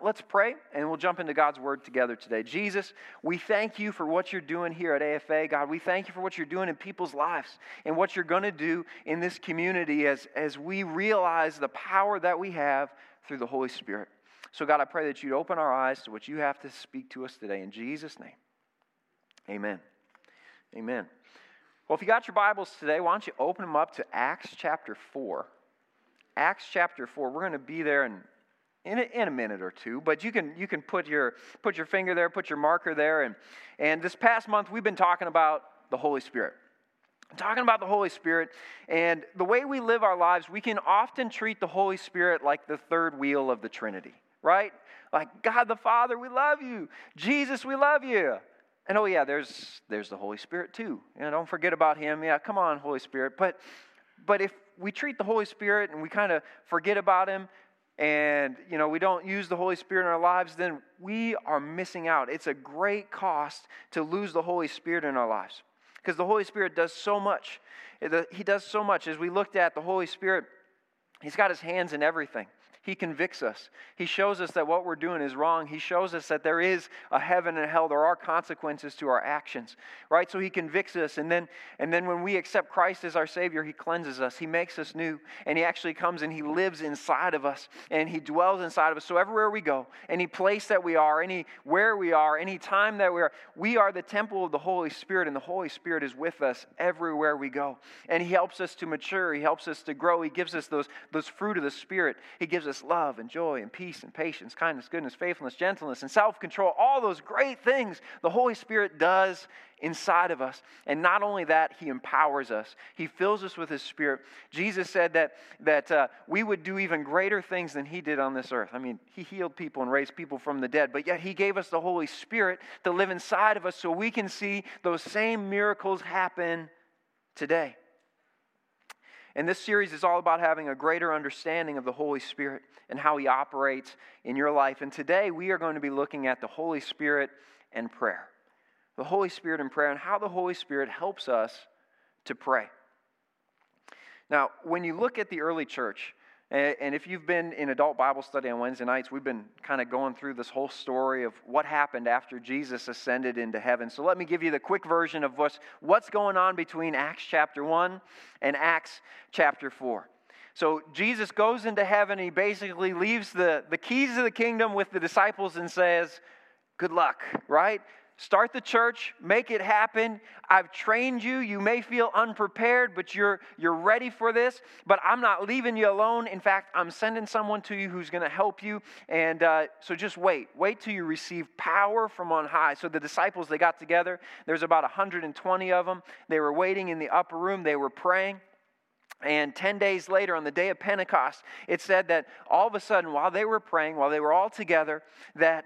Let's pray and we'll jump into God's word together today. Jesus, we thank you for what you're doing here at AFA. God, we thank you for what you're doing in people's lives and what you're going to do in this community as, as we realize the power that we have through the Holy Spirit. So, God, I pray that you'd open our eyes to what you have to speak to us today. In Jesus' name, amen. Amen. Well, if you got your Bibles today, why don't you open them up to Acts chapter 4. Acts chapter 4. We're going to be there in in a, in a minute or two but you can you can put your put your finger there put your marker there and and this past month we've been talking about the holy spirit. I'm talking about the holy spirit and the way we live our lives we can often treat the holy spirit like the third wheel of the trinity right? Like god the father we love you. Jesus we love you. And oh yeah there's there's the holy spirit too. You know, don't forget about him. Yeah come on holy spirit. But but if we treat the holy spirit and we kind of forget about him and you know we don't use the holy spirit in our lives then we are missing out. It's a great cost to lose the holy spirit in our lives because the holy spirit does so much. He does so much. As we looked at the holy spirit he's got his hands in everything he convicts us. He shows us that what we're doing is wrong. He shows us that there is a heaven and hell. There are consequences to our actions, right? So he convicts us. And then, and then when we accept Christ as our Savior, he cleanses us. He makes us new. And he actually comes and he lives inside of us. And he dwells inside of us. So everywhere we go, any place that we are, any where we are, any time that we are, we are the temple of the Holy Spirit. And the Holy Spirit is with us everywhere we go. And he helps us to mature. He helps us to grow. He gives us those, those fruit of the Spirit. He gives us love and joy and peace and patience, kindness, goodness, faithfulness, gentleness, and self control. All those great things the Holy Spirit does inside of us. And not only that, He empowers us, He fills us with His Spirit. Jesus said that, that uh, we would do even greater things than He did on this earth. I mean, He healed people and raised people from the dead, but yet He gave us the Holy Spirit to live inside of us so we can see those same miracles happen today. And this series is all about having a greater understanding of the Holy Spirit and how He operates in your life. And today we are going to be looking at the Holy Spirit and prayer. The Holy Spirit and prayer, and how the Holy Spirit helps us to pray. Now, when you look at the early church, and if you've been in adult Bible study on Wednesday nights, we've been kind of going through this whole story of what happened after Jesus ascended into heaven. So let me give you the quick version of what's, what's going on between Acts chapter 1 and Acts chapter 4. So Jesus goes into heaven. He basically leaves the, the keys of the kingdom with the disciples and says, Good luck, right? Start the church, make it happen. I've trained you. You may feel unprepared, but you're, you're ready for this. But I'm not leaving you alone. In fact, I'm sending someone to you who's going to help you. And uh, so just wait. Wait till you receive power from on high. So the disciples, they got together. There's about 120 of them. They were waiting in the upper room, they were praying. And 10 days later, on the day of Pentecost, it said that all of a sudden, while they were praying, while they were all together, that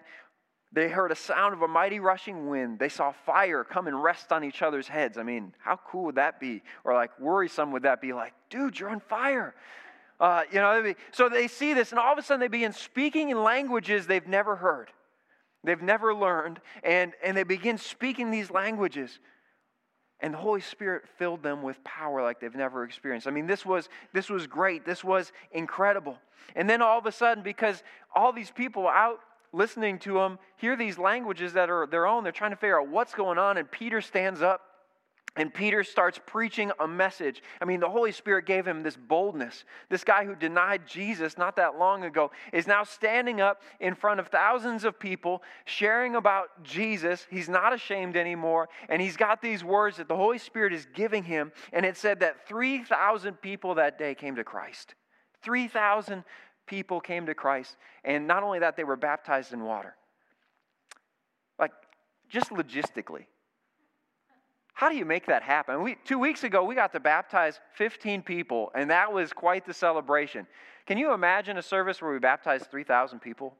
they heard a sound of a mighty rushing wind. They saw fire come and rest on each other's heads. I mean, how cool would that be? Or like worrisome would that be? Like, dude, you're on fire. Uh, you know, so they see this, and all of a sudden they begin speaking in languages they've never heard, they've never learned, and, and they begin speaking these languages. And the Holy Spirit filled them with power like they've never experienced. I mean, this was, this was great. This was incredible. And then all of a sudden, because all these people out listening to them hear these languages that are their own. They're trying to figure out what's going on. And Peter stands up and Peter starts preaching a message. I mean, the Holy Spirit gave him this boldness. This guy who denied Jesus not that long ago is now standing up in front of thousands of people, sharing about Jesus. He's not ashamed anymore. And he's got these words that the Holy Spirit is giving him. And it said that 3,000 people that day came to Christ. 3,000 people came to Christ. And not only that, they were baptized in water. Like, just logistically. How do you make that happen? We, two weeks ago, we got to baptize 15 people, and that was quite the celebration. Can you imagine a service where we baptized 3,000 people?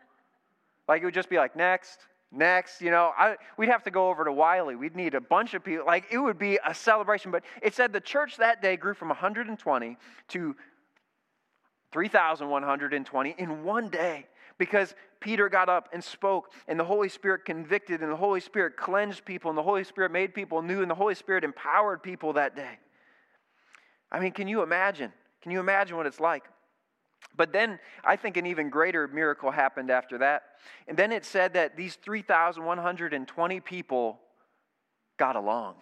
Like, it would just be like, next, next, you know, I, we'd have to go over to Wiley. We'd need a bunch of people. Like, it would be a celebration. But it said the church that day grew from 120 to 3,120 in one day because Peter got up and spoke, and the Holy Spirit convicted, and the Holy Spirit cleansed people, and the Holy Spirit made people new, and the Holy Spirit empowered people that day. I mean, can you imagine? Can you imagine what it's like? But then I think an even greater miracle happened after that. And then it said that these 3,120 people got along.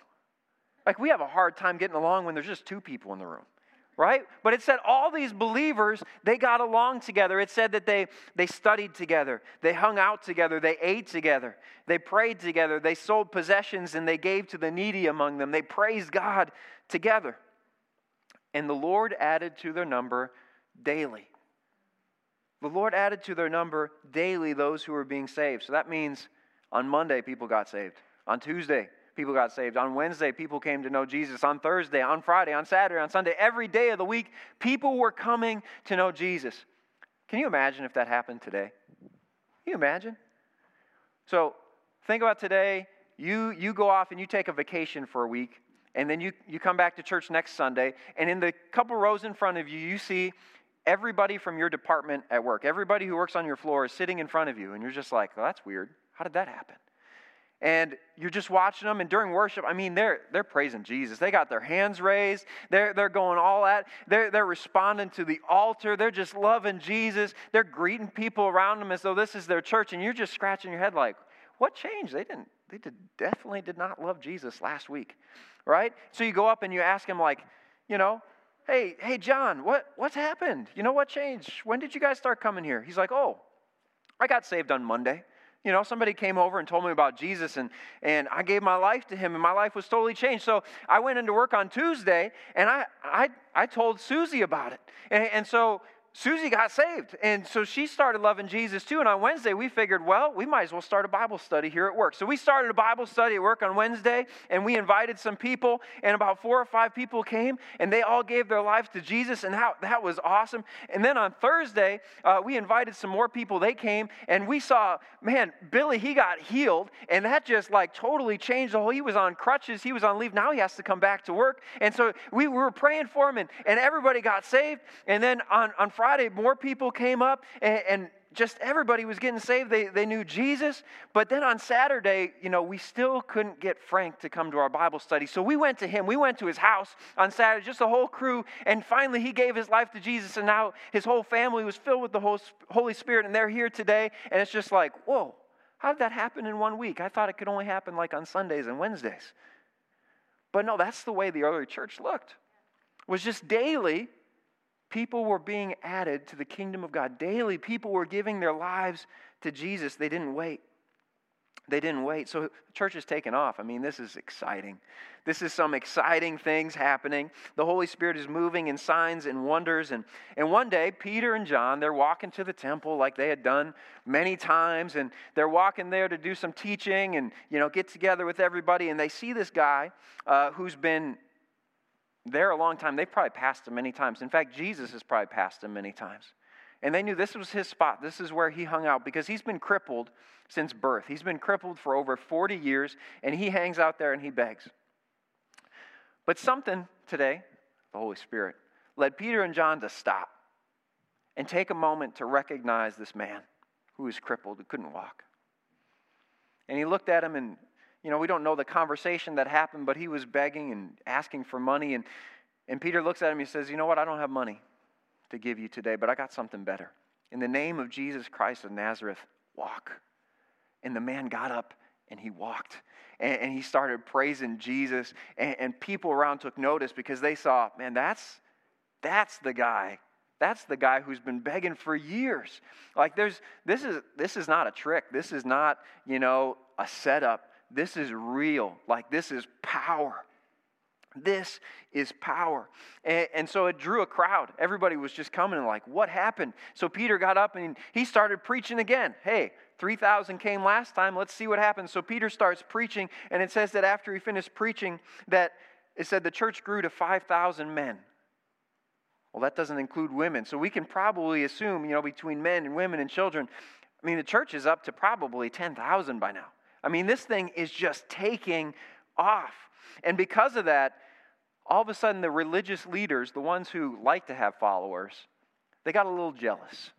Like we have a hard time getting along when there's just two people in the room right? But it said all these believers they got along together. It said that they they studied together. They hung out together. They ate together. They prayed together. They sold possessions and they gave to the needy among them. They praised god together. And the lord added to their number daily. The lord added to their number daily those who were being saved. So that means on monday people got saved. On tuesday people got saved. On Wednesday, people came to know Jesus. On Thursday, on Friday, on Saturday, on Sunday, every day of the week, people were coming to know Jesus. Can you imagine if that happened today? Can you imagine? So think about today. You, you go off and you take a vacation for a week, and then you, you come back to church next Sunday, and in the couple rows in front of you, you see everybody from your department at work. Everybody who works on your floor is sitting in front of you, and you're just like, well, that's weird. How did that happen? And you're just watching them and during worship i mean they're they're praising jesus. They got their hands raised. They're, they're going all at they're, they're responding to the altar. They're just loving jesus. They're greeting people around them as though this is their church and you're just scratching your head like what changed? They didn't they did, definitely did not love jesus last week right? So you go up and you ask him like you know hey hey john what what's happened? You know what changed? When did you guys start coming here? He's like oh i got saved on monday you know, somebody came over and told me about Jesus, and, and I gave my life to him, and my life was totally changed. So I went into work on Tuesday, and I, I, I told Susie about it. And, and so Susie got saved. And so she started loving Jesus too. And on Wednesday, we figured, well, we might as well start a Bible study here at work. So we started a Bible study at work on Wednesday, and we invited some people, and about four or five people came, and they all gave their lives to Jesus, and that, that was awesome. And then on Thursday, uh, we invited some more people. They came, and we saw, man, Billy, he got healed, and that just like totally changed the whole. He was on crutches, he was on leave. Now he has to come back to work. And so we, we were praying for him, and, and everybody got saved. And then on, on Friday, Friday, more people came up and, and just everybody was getting saved. They, they knew Jesus. But then on Saturday, you know, we still couldn't get Frank to come to our Bible study. So we went to him. We went to his house on Saturday, just the whole crew. And finally, he gave his life to Jesus. And now his whole family was filled with the Holy Spirit. And they're here today. And it's just like, whoa, how did that happen in one week? I thought it could only happen like on Sundays and Wednesdays. But no, that's the way the early church looked. Was just daily People were being added to the kingdom of God. Daily, people were giving their lives to Jesus. They didn't wait. They didn't wait. So the church is taken off. I mean, this is exciting. This is some exciting things happening. The Holy Spirit is moving in signs and wonders. And, and one day, Peter and John, they're walking to the temple like they had done many times. And they're walking there to do some teaching and, you know, get together with everybody. And they see this guy uh, who's been there a long time. They've probably passed him many times. In fact, Jesus has probably passed him many times. And they knew this was his spot. This is where he hung out because he's been crippled since birth. He's been crippled for over 40 years, and he hangs out there and he begs. But something today, the Holy Spirit, led Peter and John to stop and take a moment to recognize this man who was crippled, who couldn't walk. And he looked at him and you know, we don't know the conversation that happened, but he was begging and asking for money. And, and Peter looks at him, he says, You know what? I don't have money to give you today, but I got something better. In the name of Jesus Christ of Nazareth, walk. And the man got up and he walked. And, and he started praising Jesus. And, and people around took notice because they saw, man, that's, that's the guy that's the guy who's been begging for years like there's this is this is not a trick this is not you know a setup this is real. Like, this is power. This is power. And, and, so it drew a crowd. Everybody was just coming and like, what happened? So Peter got up and he started preaching again. Hey, 3,000 came last time. Let's see what happens. So Peter starts preaching, and it says that after he finished preaching, that it said the church grew to 5,000 men. Well, that doesn't include women. So we can probably assume, you know, between men and women and children, I mean, the church is up to probably 10,000 by now. I mean, this thing is just taking off. And because of that, all of a sudden the religious leaders, the ones who like to have followers, they got a little jealous.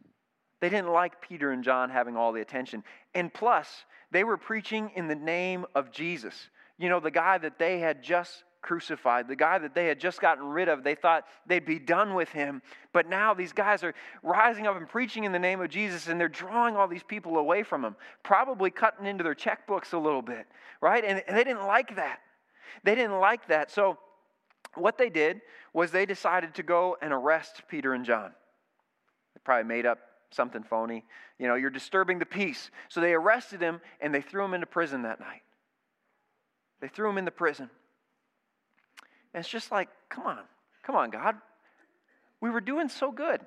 They didn't like Peter and John having all the attention. And plus, they were preaching in the name of Jesus. You know, the guy that they had just crucified. The guy that they had just gotten rid of, they thought they'd be done with him. But now these guys are rising up and preaching in the name of Jesus, and they're drawing all these people away from him, probably cutting into their checkbooks a little bit, right? And, they didn't like that. They didn't like that. So what they did was they decided to go and arrest Peter and John. They probably made up something phony. You know, you're disturbing the peace. So they arrested him and they threw him into prison that night. They threw him into prison. And it's just like, come on, come on, God. We were doing so good.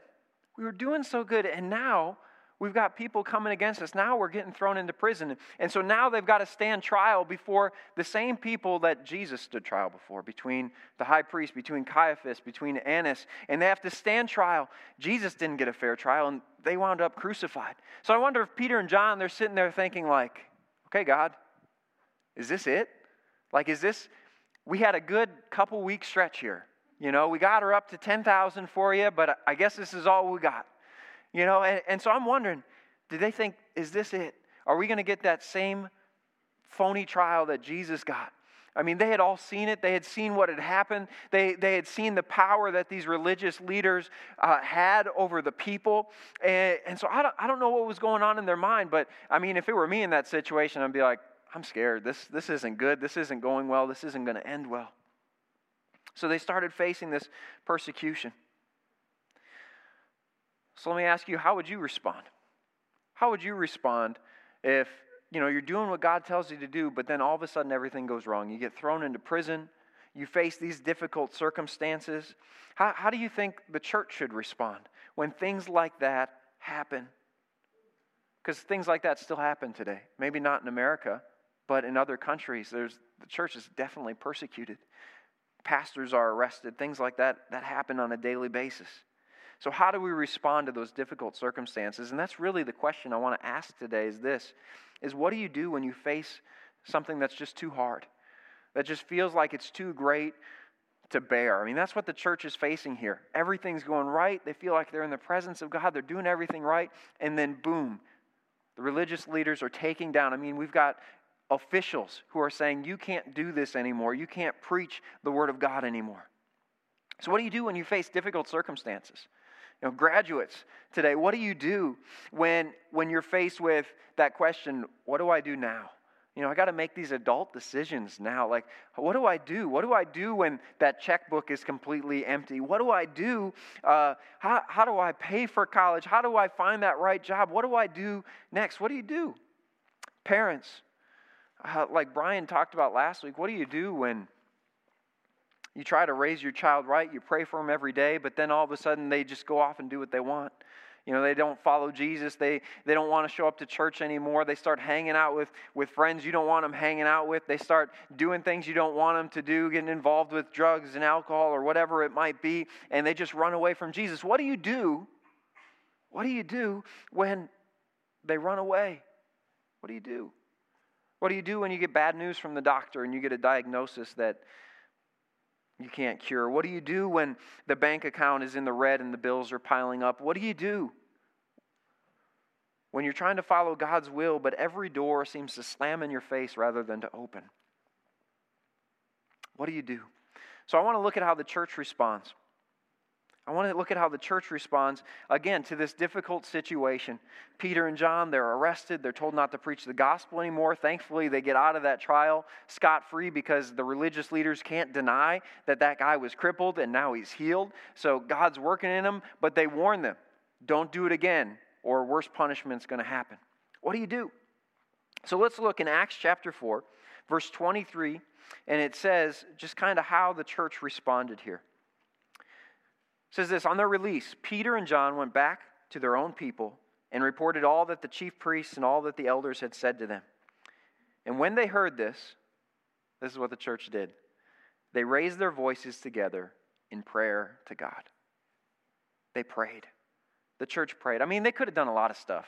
We were doing so good. And now we've got people coming against us. Now we're getting thrown into prison. And so now they've got to stand trial before the same people that Jesus stood trial before, between the high priest, between Caiaphas, between Annas. And they have to stand trial. Jesus didn't get a fair trial, and they wound up crucified. So I wonder if Peter and John, they're sitting there thinking, like, okay, God, is this it? Like, is this, we had a good couple week stretch here. You know, we got her up to 10,000 for you, but I guess this is all we got. You know, and, and so I'm wondering, did they think, is this it? Are we going to get that same phony trial that Jesus got? I mean, they had all seen it. They had seen what had happened. They, they had seen the power that these religious leaders uh, had over the people. And, and so I don't, I don't know what was going on in their mind, but I mean, if it were me in that situation, I'd be like, I'm scared. This, this isn't good. This isn't going well. This isn't going to end well. So they started facing this persecution. So let me ask you, how would you respond? How would you respond if, you know, you're doing what God tells you to do, but then all of a sudden everything goes wrong? You get thrown into prison, you face these difficult circumstances. How, how do you think the church should respond when things like that happen? Because things like that still happen today. Maybe not in America, but in other countries, there's, the church is definitely persecuted. Pastors are arrested, things like that that happen on a daily basis. So, how do we respond to those difficult circumstances? And that's really the question I want to ask today is this is what do you do when you face something that's just too hard? That just feels like it's too great to bear. I mean, that's what the church is facing here. Everything's going right. They feel like they're in the presence of God. They're doing everything right. And then, boom, the religious leaders are taking down. I mean, we've got officials who are saying, you can't do this anymore. You can't preach the word of God anymore. So, what do you do when you face difficult circumstances? You know, graduates today, what do you do when, when you're faced with that question, what do I do now? You know, I got to make these adult decisions now. Like, what do I do? What do I do when that checkbook is completely empty? What do I do? Uh, how, how do I pay for college? How do I find that right job? What do I do next? What do you do? Parents, uh, like Brian talked about last week, what do you do when you try to raise your child right? You pray for them every day, but then all of a sudden they just go off and do what they want. You know, they don't follow Jesus. They, they don't want to show up to church anymore. They start hanging out with, with friends you don't want them hanging out with. They start doing things you don't want them to do, getting involved with drugs and alcohol or whatever it might be, and they just run away from Jesus. What do you do? What do you do when they run away? What do you do? What do you do when you get bad news from the doctor and you get a diagnosis that you can't cure? What do you do when the bank account is in the red and the bills are piling up? What do you do? When you're trying to follow God's will, but every door seems to slam in your face rather than to open. What do you do? So I want to look at how the church responds. I want to look at how the church responds again to this difficult situation. Peter and John, they're arrested. They're told not to preach the gospel anymore. Thankfully, they get out of that trial scot free because the religious leaders can't deny that that guy was crippled and now he's healed. So God's working in them, but they warn them don't do it again or worse punishment's going to happen. What do you do? So let's look in Acts chapter 4, verse 23, and it says just kind of how the church responded here says this On their release, Peter and John went back to their own people and reported all that the chief priests and all that the elders had said to them. And when they heard this, this is what the church did. They raised their voices together in prayer to God. They prayed. The church prayed. I mean, they could have done a lot of stuff.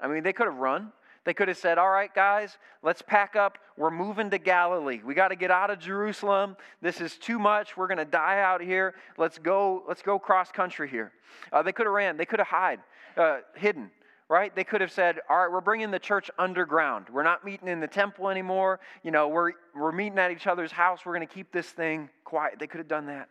I mean, they could have run. They could have said, All right, guys, let's pack up. We're moving to Galilee. We got to get out of Jerusalem. This is too much. We're going to die out here. Let's go, let's go cross country here. Uh, they could have ran. They could have hide, uh, hidden. right? They could have said, all right, we're bringing the church underground. We're not meeting in the temple anymore. You know, we're, we're meeting at each other's house. We're going to keep this thing quiet. They could have done that.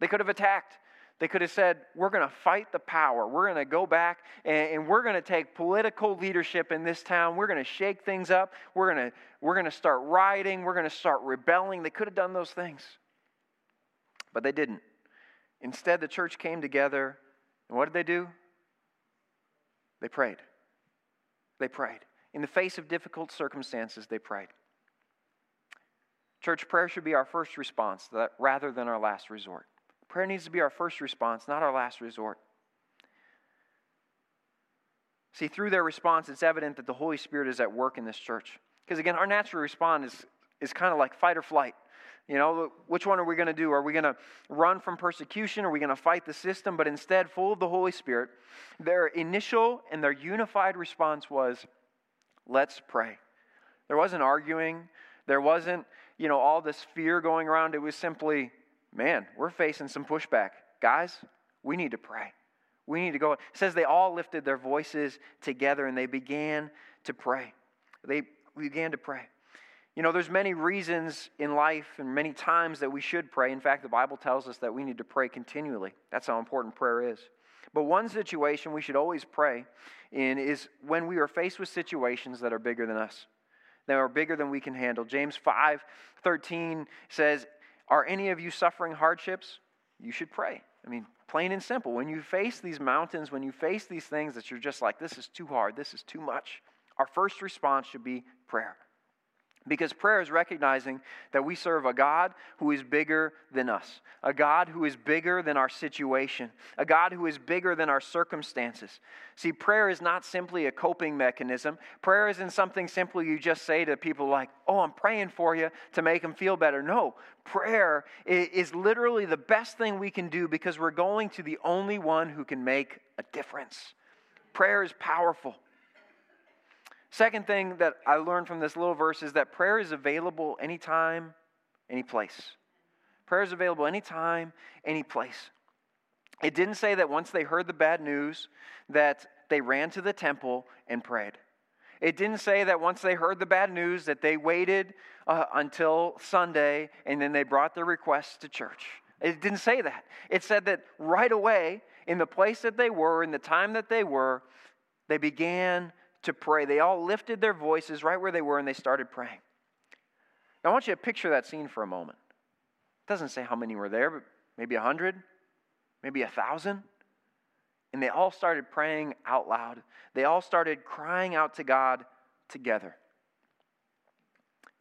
They could have attacked. They could have said, We're going to fight the power. We're going to go back and, and we're going to take political leadership in this town. We're going to shake things up. We're going to, we're going to start rioting. We're going to start rebelling. They could have done those things. But they didn't. Instead, the church came together. And what did they do? They prayed. They prayed. In the face of difficult circumstances, they prayed. Church prayer should be our first response rather than our last resort. Prayer needs to be our first response, not our last resort. See, through their response, it's evident that the Holy Spirit is at work in this church. Because again, our natural response is, is kind of like fight or flight. You know, which one are we going to do? Are we going to run from persecution? Are we going to fight the system? But instead, full of the Holy Spirit, their initial and their unified response was, let's pray. There wasn't arguing. There wasn't, you know, all this fear going around. It was simply, man, we're facing some pushback. Guys, we need to pray. We need to go. It says they all lifted their voices together and they began to pray. They began to pray. You know, there's many reasons in life and many times that we should pray. In fact, the Bible tells us that we need to pray continually. That's how important prayer is. But one situation we should always pray in is when we are faced with situations that are bigger than us, that are bigger than we can handle. James 5 13 says, are any of you suffering hardships? You should pray. I mean, plain and simple. When you face these mountains, when you face these things that you're just like, this is too hard, this is too much, our first response should be prayer. Because prayer is recognizing that we serve a God who is bigger than us, a God who is bigger than our situation, a God who is bigger than our circumstances. See, prayer is not simply a coping mechanism. Prayer isn't something simply you just say to people like, oh, I'm praying for you to make them feel better. No, prayer is literally the best thing we can do because we're going to the only one who can make a difference. Prayer is powerful. Second thing that I learned from this little verse is that prayer is available anytime, any place. Prayer is available anytime, any place. It didn't say that once they heard the bad news that they ran to the temple and prayed. It didn't say that once they heard the bad news that they waited uh, until Sunday and then they brought their requests to church. It didn't say that. It said that right away, in the place that they were, in the time that they were, they began to pray. They all lifted their voices right where they were and they started praying. Now, I want you to picture that scene for a moment. It doesn't say how many were there, but maybe a hundred, maybe a thousand. And they all started praying out loud. They all started crying out to God together.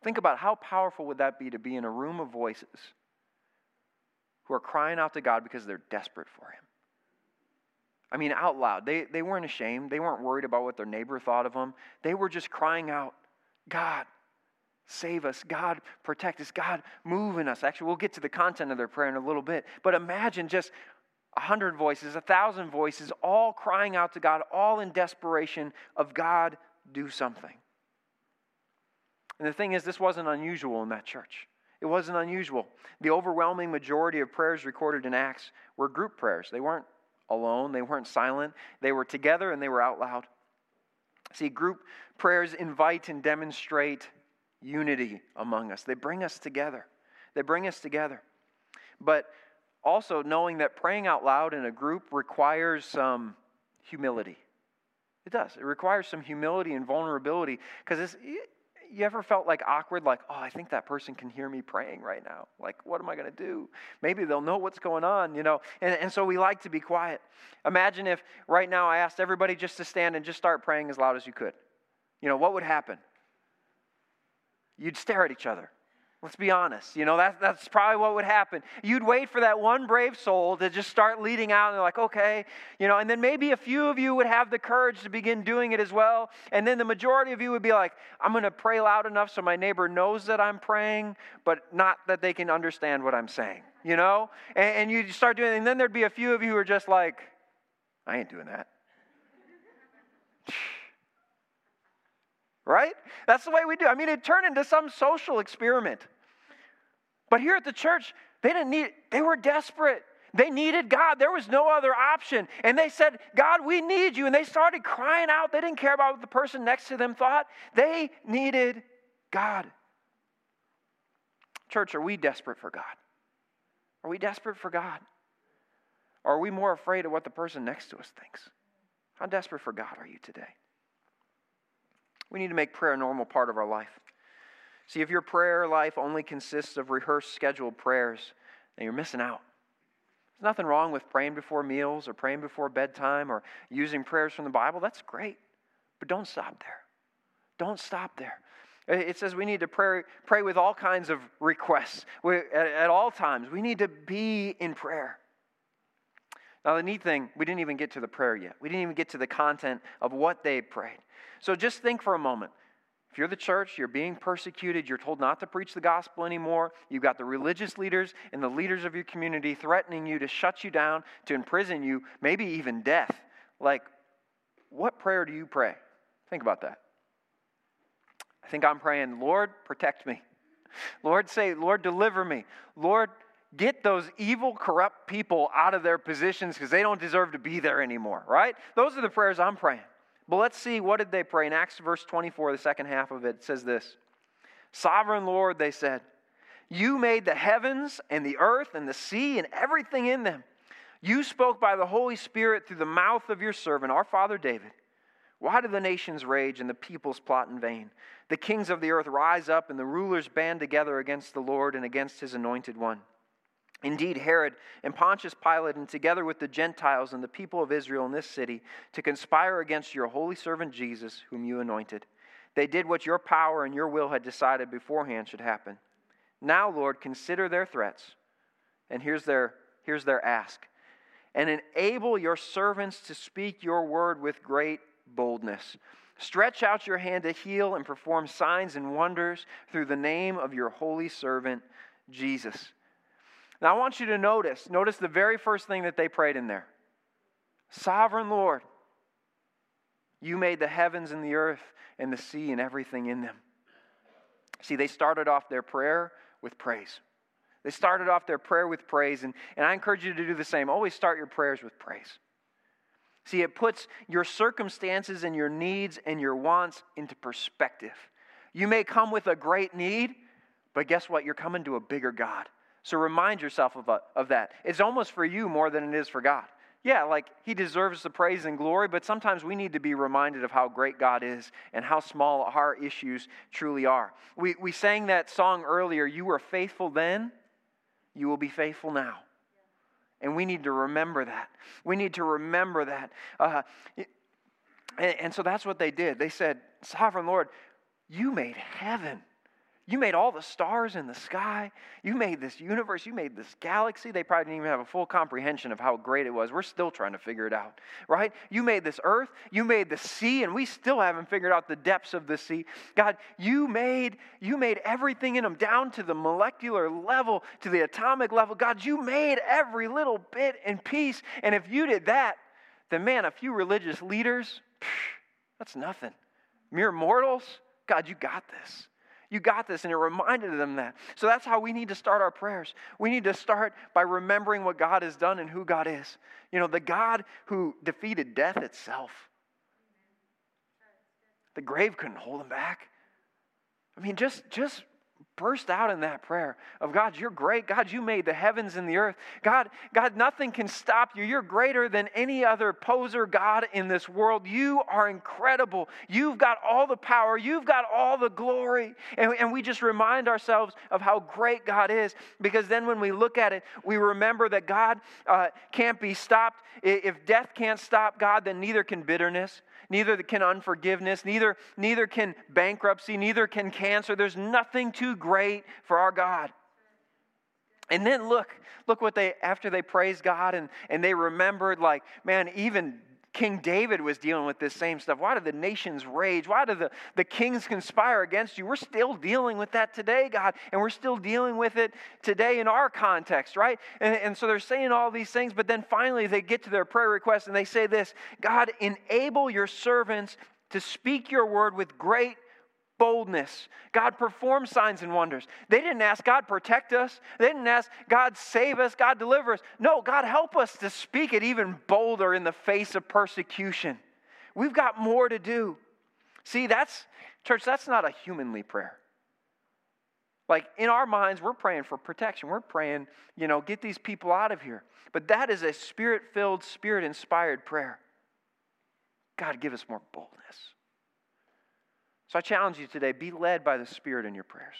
Think about how powerful would that be to be in a room of voices who are crying out to God because they're desperate for Him. I mean, out loud. They, they weren't ashamed. They weren't worried about what their neighbor thought of them. They were just crying out, God, save us. God, protect us. God, move in us. Actually, we'll get to the content of their prayer in a little bit. But imagine just a hundred voices, a thousand voices, all crying out to God, all in desperation of God, do something. And the thing is, this wasn't unusual in that church. It wasn't unusual. The overwhelming majority of prayers recorded in Acts were group prayers. They weren't alone, they weren't silent, they were together and they were out loud. See, group prayers invite and demonstrate unity among us, they bring us together. They bring us together. But also knowing that praying out loud in a group requires some humility. It does. It requires some humility and vulnerability because you ever felt like awkward, like, oh, I think that person can hear me praying right now. Like, what am I going to do? Maybe they'll know what's going on, you know? And, and so we like to be quiet. Imagine if right now I asked everybody just to stand and just start praying as loud as you could. You know, what would happen? You'd stare at each other. Let's be honest. You know, that, that's probably what would happen. You'd wait for that one brave soul to just start leading out and they're like, okay, you know, and then maybe a few of you would have the courage to begin doing it as well. And then the majority of you would be like, I'm going to pray loud enough so my neighbor knows that I'm praying, but not that they can understand what I'm saying, you know? And, and you start doing it. And then there'd be a few of you who are just like, I ain't doing that. right? That's the way we do. I mean, it turned into some social experiment. But here at the church, they didn't need, they were desperate. They needed God. There was no other option. And they said, God, we need you. And they started crying out. They didn't care about what the person next to them thought. They needed God. Church, are we desperate for God? Are we desperate for God? Or are we more afraid of what the person next to us thinks? How desperate for God are you today? We need to make prayer a normal part of our life. See, if your prayer life only consists of rehearsed, scheduled prayers, then you're missing out. There's nothing wrong with praying before meals or praying before bedtime or using prayers from the Bible. That's great. But don't stop there. Don't stop there. It says we need to pray, pray with all kinds of requests we, at, at all times. We need to be in prayer. Now, the neat thing, we didn't even get to the prayer yet. We didn't even get to the content of what they prayed. So just think for a moment. If you're the church, you're being persecuted, you're told not to preach the gospel anymore, you've got the religious leaders and the leaders of your community threatening you to shut you down, to imprison you, maybe even death. Like, what prayer do you pray? Think about that. I think I'm praying, Lord, protect me. Lord, say, Lord, deliver me. Lord, get those evil, corrupt people out of their positions because they don't deserve to be there anymore, right? Those are the prayers I'm praying. But let's see, what did they pray? In Acts verse 24, the second half of it, it says this Sovereign Lord, they said, You made the heavens and the earth and the sea and everything in them. You spoke by the Holy Spirit through the mouth of your servant, our father David. Why do the nations rage and the peoples plot in vain? The kings of the earth rise up and the rulers band together against the Lord and against his anointed one. Indeed, Herod and Pontius Pilate, and together with the Gentiles and the people of Israel in this city, to conspire against your holy servant Jesus, whom you anointed. They did what your power and your will had decided beforehand should happen. Now, Lord, consider their threats. And here's their, here's their ask. And enable your servants to speak your word with great boldness. Stretch out your hand to heal and perform signs and wonders through the name of your holy servant, Jesus. Now I want you to notice, notice the very first thing that they prayed in there Sovereign Lord, you made the heavens and the earth and the sea and everything in them. See, they started off their prayer with praise. They started off their prayer with praise, and, and I encourage you to do the same. Always start your prayers with praise. See, it puts your circumstances and your needs and your wants into perspective. You may come with a great need, but guess what? You're coming to a bigger God. So remind yourself of, uh, of that. It's almost for you more than it is for God. Yeah, like He deserves the praise and glory, but sometimes we need to be reminded of how great God is and how small our issues truly are. We, we sang that song earlier You were faithful then, you will be faithful now. And we need to remember that. We need to remember that. Uh, and, and so that's what they did. They said, Sovereign Lord, you made heaven you made all the stars in the sky. You made this universe. You made this galaxy. They probably didn't even have a full comprehension of how great it was. We're still trying to figure it out, right? You made this earth. You made the sea, and we still haven't figured out the depths of the sea. God, you made, you made everything in them down to the molecular level, to the atomic level. God, you made every little bit and piece. And if you did that, then man, a few religious leaders, that's nothing. Mere mortals, God, you got this. You got this. And it reminded them that. So that's how we need to start our prayers. We need to start by remembering what God has done and who God is. You know, the God who defeated death itself. The grave couldn't hold him back. I mean, just, just burst out in that prayer of God, you're great. God, you made the heavens and the earth. God, God, nothing can stop you. You're greater than any other poser God in this world. You are incredible. You've got all the power. You've got all the glory. And, and we just remind ourselves of how great God is because then when we look at it, we remember that God uh, can't be stopped. If death can't stop God, then neither can bitterness neither can unforgiveness, neither, neither can bankruptcy, neither can cancer. There's nothing too great for our God. And then look, look what they, after they praised God and, and they remembered, like, man, even King David was dealing with this same stuff. Why do the nations rage? Why do the, the kings conspire against you? We're still dealing with that today, God, and we're still dealing with it today in our context, right? And, and so they're saying all these things, but then finally they get to their prayer request and they say this God, enable your servants to speak your word with great boldness. God performs signs and wonders. They didn't ask God protect us. They didn't ask God save us, God deliver us. No, God help us to speak it even bolder in the face of persecution. We've got more to do. See, that's church, that's not a humanly prayer. Like in our minds, we're praying for protection. We're praying, you know, get these people out of here. But that is a spirit filled, spirit inspired prayer. God, give us more boldness. So I challenge you today be led by the Spirit in your prayers.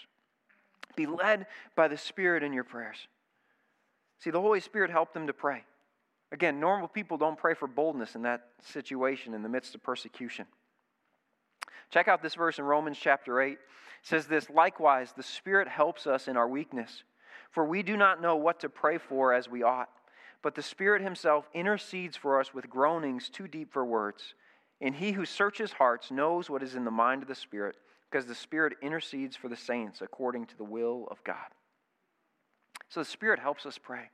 Be led by the Spirit in your prayers. See, the Holy Spirit helped them to pray. Again, normal people don't pray for boldness in that situation in the midst of persecution. Check out this verse in Romans chapter 8. It says this Likewise, the Spirit helps us in our weakness, for we do not know what to pray for as we ought. But the Spirit Himself intercedes for us with groanings too deep for words. And he who searches hearts knows what is in the mind of the Spirit, because the Spirit intercedes for the saints according to the will of God. So the Spirit helps us pray.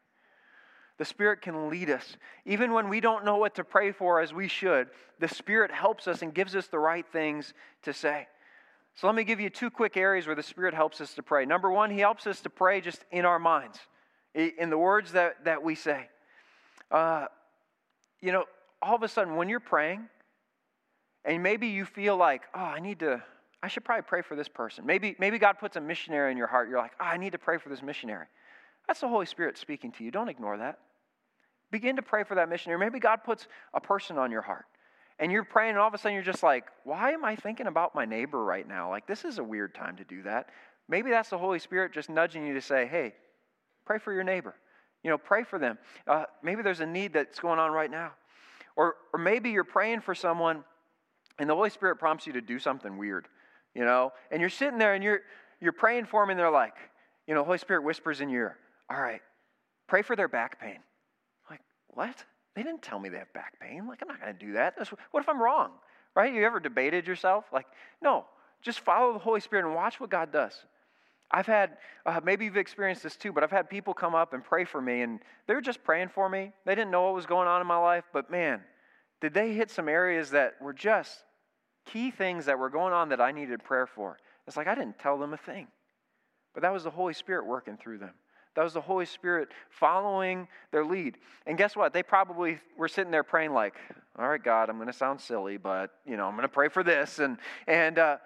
The Spirit can lead us. Even when we don't know what to pray for as we should, the Spirit helps us and gives us the right things to say. So let me give you two quick areas where the Spirit helps us to pray. Number one, He helps us to pray just in our minds, in the words that, that we say. Uh, you know, all of a sudden, when you're praying, and maybe you feel like, oh, I need to, I should probably pray for this person. Maybe, maybe God puts a missionary in your heart. You're like, oh, I need to pray for this missionary. That's the Holy Spirit speaking to you. Don't ignore that. Begin to pray for that missionary. Maybe God puts a person on your heart. And you're praying, and all of a sudden you're just like, why am I thinking about my neighbor right now? Like, this is a weird time to do that. Maybe that's the Holy Spirit just nudging you to say, hey, pray for your neighbor. You know, pray for them. Uh, maybe there's a need that's going on right now. Or, or maybe you're praying for someone and the Holy Spirit prompts you to do something weird, you know, and you're sitting there and you're you're praying for them, and they're like, you know, Holy Spirit whispers in your ear, all right, pray for their back pain. I'm like, what? They didn't tell me they have back pain. Like, I'm not going to do that. what if I'm wrong? Right? You ever debated yourself? Like, no, just follow the Holy Spirit and watch what God does. I've had, uh, maybe you've experienced this too, but I've had people come up and pray for me, and they were just praying for me. They didn't know what was going on in my life, but man, did they hit some areas that were just key things that were going on that I needed prayer for. It's like I didn't tell them a thing. But that was the Holy Spirit working through them. That was the Holy Spirit following their lead. And guess what? They probably were sitting there praying like, "All right, God, I'm going to sound silly, but you know, I'm going to pray for this." And and uh,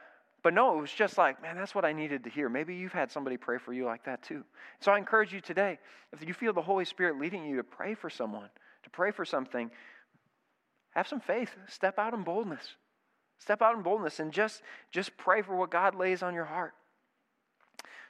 but no, it was just like, man, that's what I needed to hear. Maybe you've had somebody pray for you like that too. So I encourage you today, if you feel the Holy Spirit leading you to pray for someone, to pray for something, have some faith. Step out in boldness. Step out in boldness and just, just pray for what God lays on your heart.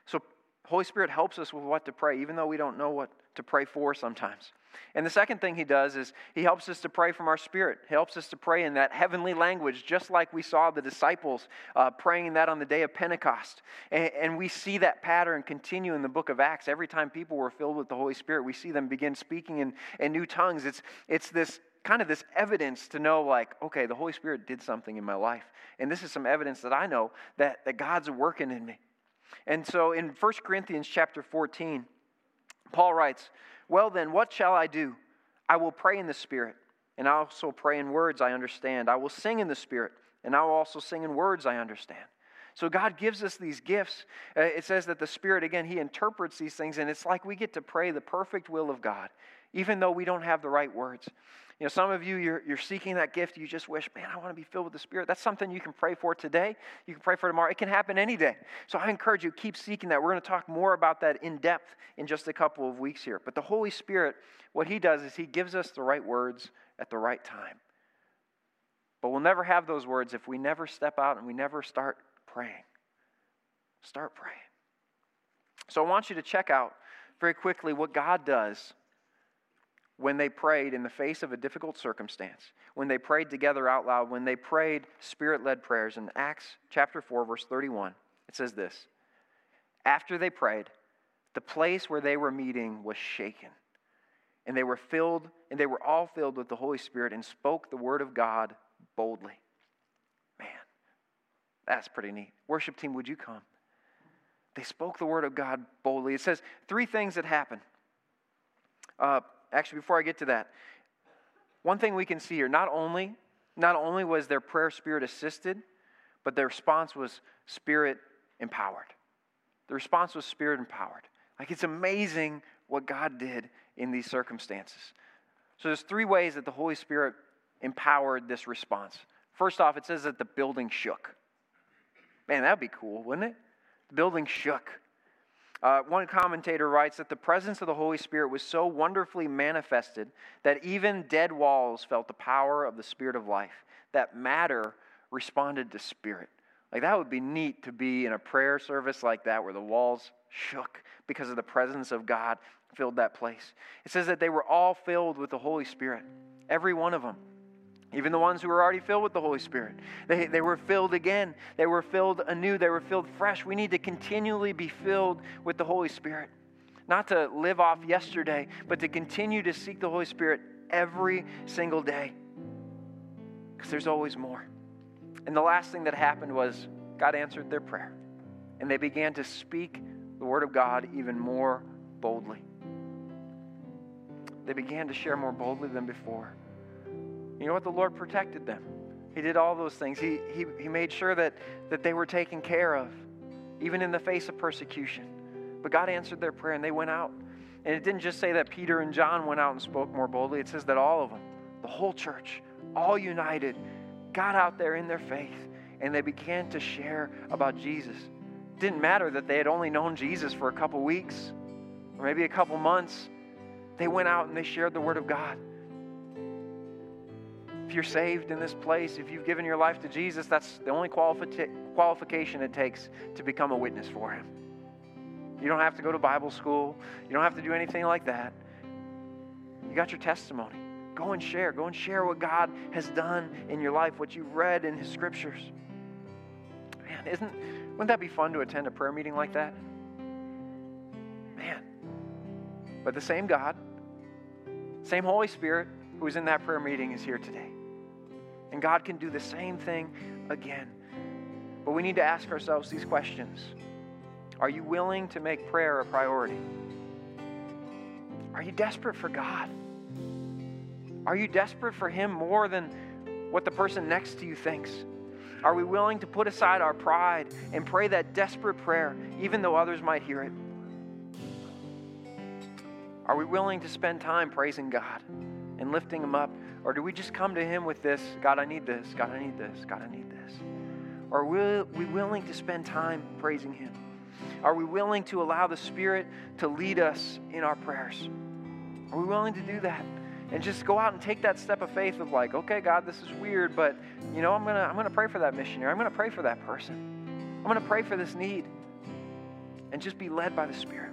So, Holy Spirit helps us with what to pray, even though we don't know what to pray for sometimes. And the second thing he does is he helps us to pray from our spirit. He helps us to pray in that heavenly language, just like we saw the disciples uh, praying that on the day of Pentecost. And, and, we see that pattern continue in the book of Acts. Every time people were filled with the Holy Spirit, we see them begin speaking in, in new tongues. It's, it's this kind of this evidence to know, like, okay, the Holy Spirit did something in my life. And this is some evidence that I know that, that God's working in me. And so in 1 Corinthians chapter 14, Paul writes, Well then, what shall I do? I will pray in the Spirit, and I also pray in words I understand. I will sing in the Spirit, and I will also sing in words I understand. So God gives us these gifts. Uh, it says that the Spirit, again, He interprets these things, and it's like we get to pray the perfect will of God, even though we don't have the right words. You know, some of you, you're, you're seeking that gift. You just wish, man, I want to be filled with the Spirit. That's something you can pray for today. You can pray for tomorrow. It can happen any day. So I encourage you, keep seeking that. We're going to talk more about that in depth in just a couple of weeks here. But the Holy Spirit, what He does is He gives us the right words at the right time. But we'll never have those words if we never step out and we never start praying. Start praying. So I want you to check out very quickly what God does when they prayed in the face of a difficult circumstance, when they prayed together out loud, when they prayed spirit led prayers. In Acts chapter 4, verse 31, it says this After they prayed, the place where they were meeting was shaken. And they were filled, and they were all filled with the Holy Spirit and spoke the word of God boldly. Man, that's pretty neat. Worship team, would you come? They spoke the word of God boldly. It says three things that happened. Uh, actually, before I get to that, one thing we can see here not only, not only was their prayer spirit assisted, but their response was spirit empowered. The response was spirit empowered. Like it's amazing what God did in these circumstances. So there's three ways that the Holy Spirit empowered this response. First off, it says that the building shook. Man, that'd be cool, wouldn't it? The building shook. Uh, one commentator writes that the presence of the Holy Spirit was so wonderfully manifested that even dead walls felt the power of the Spirit of life, that matter responded to spirit. Like that would be neat to be in a prayer service like that where the walls shook because of the presence of God filled that place. It says that they were all filled with the Holy Spirit, every one of them. Even the ones who were already filled with the Holy Spirit. They, they were filled again. They were filled anew. They were filled fresh. We need to continually be filled with the Holy Spirit. Not to live off yesterday, but to continue to seek the Holy Spirit every single day. Because there's always more. And the last thing that happened was God answered their prayer. And they began to speak the Word of God even more boldly. They began to share more boldly than before. You know what? The Lord protected them. He did all those things. He, he, he made sure that, that they were taken care of, even in the face of persecution. But God answered their prayer and they went out. And it didn't just say that Peter and John went out and spoke more boldly, it says that all of them, the whole church, all united, got out there in their faith and they began to share about Jesus. It didn't matter that they had only known Jesus for a couple weeks or maybe a couple months. They went out and they shared the Word of God. If you're saved in this place, if you've given your life to Jesus, that's the only qualifi- qualification it takes to become a witness for Him. You don't have to go to Bible school, you don't have to do anything like that. You got your testimony. Go and share. Go and share what God has done in your life, what you've read in His scriptures. Man, isn't wouldn't that be fun to attend a prayer meeting like that? Man. But the same God, same Holy Spirit who was in that prayer meeting is here today. And God can do the same thing again. But we need to ask ourselves these questions Are you willing to make prayer a priority? Are you desperate for God? Are you desperate for Him more than what the person next to you thinks? Are we willing to put aside our pride and pray that desperate prayer, even though others might hear it? Are we willing to spend time praising God and lifting Him up or do we just come to Him with this God, I need this, God, I need this, God, I need this? Or are we willing to spend time praising Him? Are we willing to allow the Spirit to lead us in our prayers? Are we willing to do that? And just go out and take that step of faith of like, okay, God, this is weird, but you know, I'm gonna I'm gonna pray for that missionary. I'm gonna pray for that person. I'm gonna pray for this need. And just be led by the Spirit.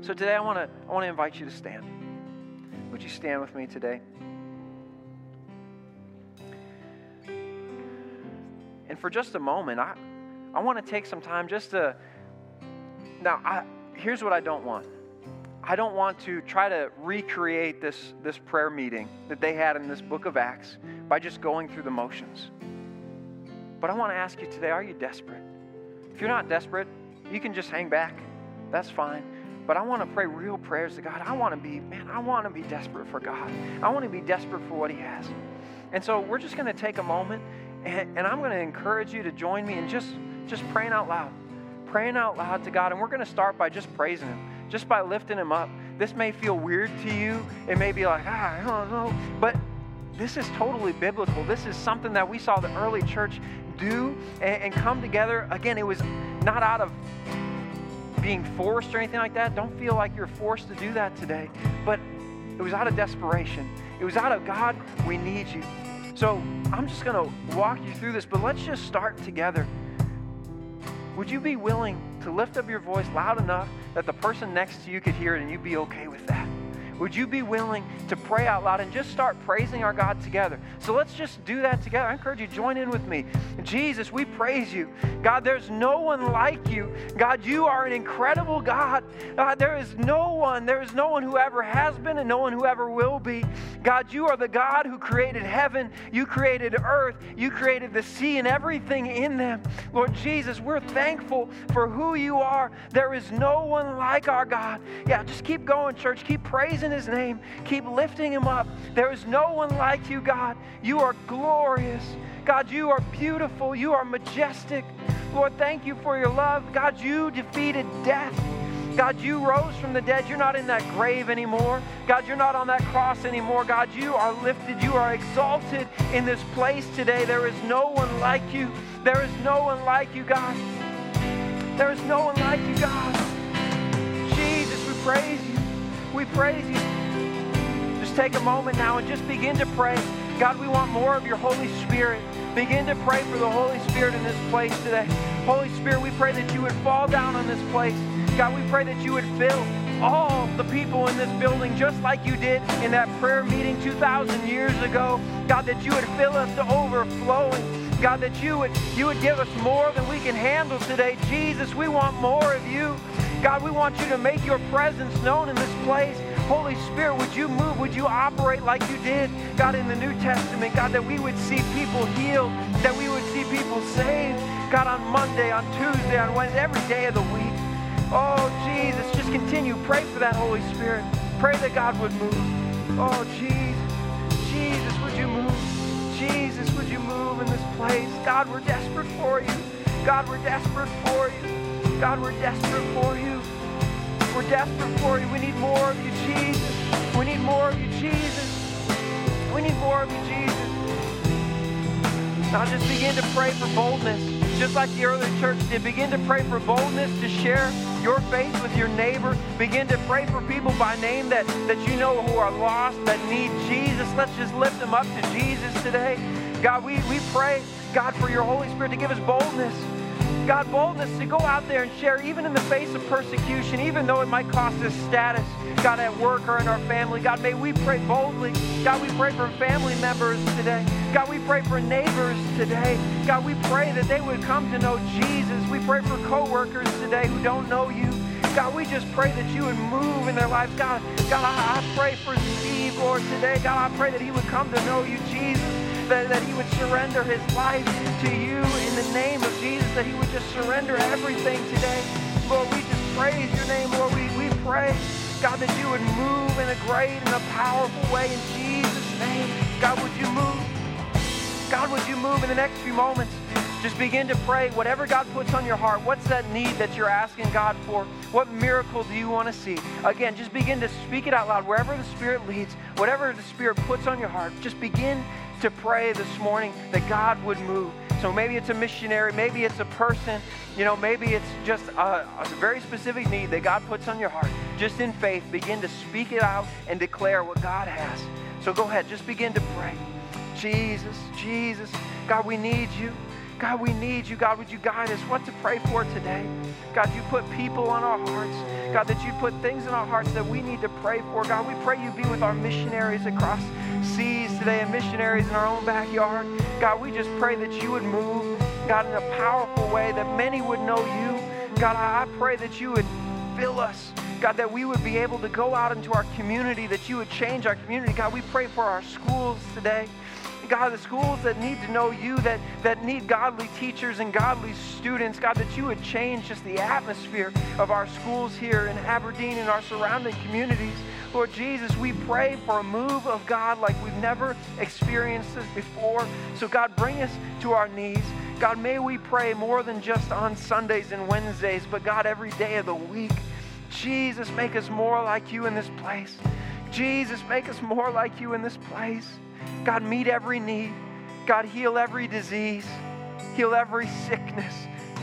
So today I wanna I wanna invite you to stand. Would you stand with me today? And for just a moment, I, I want to take some time just to. Now, I, here's what I don't want. I don't want to try to recreate this, this prayer meeting that they had in this book of Acts by just going through the motions. But I want to ask you today are you desperate? If you're not desperate, you can just hang back. That's fine. But I want to pray real prayers to God. I want to be, man, I want to be desperate for God. I want to be desperate for what He has. And so we're just going to take a moment and, and I'm going to encourage you to join me in just, just praying out loud. Praying out loud to God. And we're going to start by just praising Him, just by lifting Him up. This may feel weird to you. It may be like, ah, I don't know. But this is totally biblical. This is something that we saw the early church do and, and come together. Again, it was not out of being forced or anything like that. Don't feel like you're forced to do that today. But it was out of desperation. It was out of God, we need you. So I'm just going to walk you through this, but let's just start together. Would you be willing to lift up your voice loud enough that the person next to you could hear it and you'd be okay with that? Would you be willing to pray out loud and just start praising our God together? So let's just do that together. I encourage you to join in with me. Jesus, we praise you. God, there's no one like you. God, you are an incredible God. God, there is no one, there is no one who ever has been and no one who ever will be. God, you are the God who created heaven, you created earth, you created the sea and everything in them. Lord Jesus, we're thankful for who you are. There is no one like our God. Yeah, just keep going, church. Keep praising in his name. Keep lifting him up. There is no one like you, God. You are glorious. God, you are beautiful. You are majestic. Lord, thank you for your love. God, you defeated death. God, you rose from the dead. You're not in that grave anymore. God, you're not on that cross anymore. God, you are lifted. You are exalted in this place today. There is no one like you. There is no one like you, God. There is no one like you, God. Jesus, we praise you. We praise you. Just take a moment now and just begin to pray. God, we want more of your Holy Spirit. Begin to pray for the Holy Spirit in this place today. Holy Spirit, we pray that you would fall down on this place. God, we pray that you would fill all the people in this building just like you did in that prayer meeting 2,000 years ago. God, that you would fill us to overflowing. God, that you would, you would give us more than we can handle today. Jesus, we want more of you. God, we want you to make your presence known in this place. Holy Spirit, would you move? Would you operate like you did, God, in the New Testament? God, that we would see people healed, that we would see people saved. God, on Monday, on Tuesday, on Wednesday, every day of the week. Oh, Jesus, just continue. Pray for that Holy Spirit. Pray that God would move. Oh, Jesus. Jesus, would you move? Jesus, would you move in this place? God, we're desperate for you. God, we're desperate for you. God, we're desperate for you. We're desperate for you. We need more of you, Jesus. We need more of you, Jesus. We need more of you, Jesus. Now just begin to pray for boldness, just like the early church did. Begin to pray for boldness to share your faith with your neighbor. Begin to pray for people by name that, that you know who are lost, that need Jesus. Let's just lift them up to Jesus today. God, we, we pray, God, for your Holy Spirit to give us boldness. God, boldness to go out there and share, even in the face of persecution, even though it might cost us status, God, at work or in our family. God, may we pray boldly. God, we pray for family members today. God, we pray for neighbors today. God, we pray that they would come to know Jesus. We pray for coworkers today who don't know you. God, we just pray that you would move in their lives. God, God, I, I pray for Steve, Lord, today. God, I pray that he would come to know you, Jesus that, that he would surrender his life to you the name of Jesus, that he would just surrender everything today. Lord, we just praise your name, Lord. We, we pray, God, that you would move in a great and a powerful way in Jesus' name. God, would you move? God, would you move in the next few moments? Just begin to pray. Whatever God puts on your heart, what's that need that you're asking God for? What miracle do you want to see? Again, just begin to speak it out loud wherever the Spirit leads, whatever the Spirit puts on your heart. Just begin to pray this morning that God would move. So maybe it's a missionary, maybe it's a person, you know, maybe it's just a, a, very specific need that God puts on your heart. Just in faith, begin to speak it out and declare what God has. So go ahead, just begin to pray. Jesus, Jesus, God, we need you. God, we need you. God, would you guide us what to pray for today? God, you put people on our hearts. God, that you put things in our hearts that we need to pray for. God, we pray you be with our missionaries across seas today and missionaries in our own backyard. God, we just pray that you would move, God, in a powerful way, that many would know you. God, I pray that you would fill us. God, that we would be able to go out into our community, that you would change our community. God, we pray for our schools today. God, the schools that need to know you, that, that need godly teachers and godly students, God, that you would change just the atmosphere of our schools here in Aberdeen and our surrounding communities. Lord Jesus, we pray for a move of God like we've never experienced this before. So, God, bring us to our knees. God, may we pray more than just on Sundays and Wednesdays, but God, every day of the week. Jesus, make us more like you in this place. Jesus, make us more like you in this place. God, meet every need. God, heal every disease. Heal every sickness.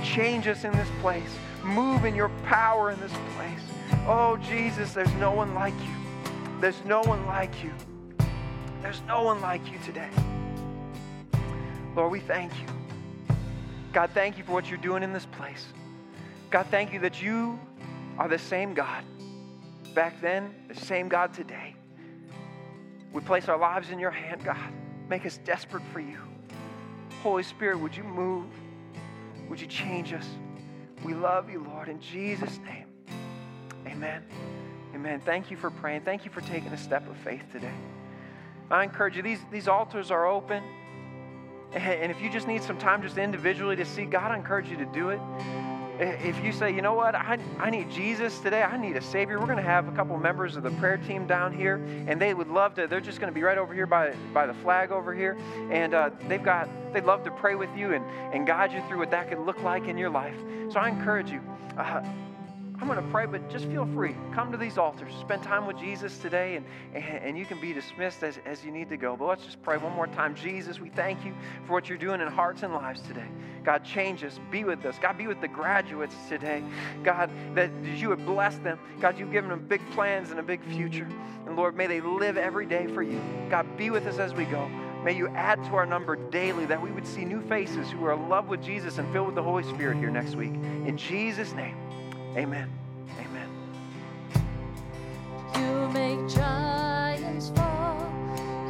Change us in this place. Move in your power in this place. Oh, Jesus, there's no one like you. There's no one like you. There's no one like you today. Lord, we thank you. God, thank you for what you're doing in this place. God, thank you that you are the same God back then, the same God today. We place our lives in your hand, God. Make us desperate for you. Holy Spirit, would you move? Would you change us? We love you, Lord, in Jesus' name. Amen. Amen. Thank you for praying. Thank you for taking a step of faith today. I encourage you, these, these altars are open. And if you just need some time just individually to see God, I encourage you to do it. if you say, you know what, I, I need Jesus today, I need a Savior, we're going to have a couple members of the prayer team down here, and they would love to, they're just going to be right over here by, by the flag over here, and uh, they've got, they'd love to pray with you and, and guide you through what that could look like in your life. So I encourage you, uh, I'm going to pray, but just feel free. Come to these altars. Spend time with Jesus today, and, and, you can be dismissed as, as you need to go. But let's just pray one more time. Jesus, we thank you for what you're doing in hearts and lives today. God, change us. Be with us. God, be with the graduates today. God, that you would bless them. God, you've given them big plans and a big future. And Lord, may they live every day for you. God, be with us as we go. May you add to our number daily that we would see new faces who are in love with Jesus and filled with the Holy Spirit here next week. In Jesus' name. Amen. Amen. You make giants fall.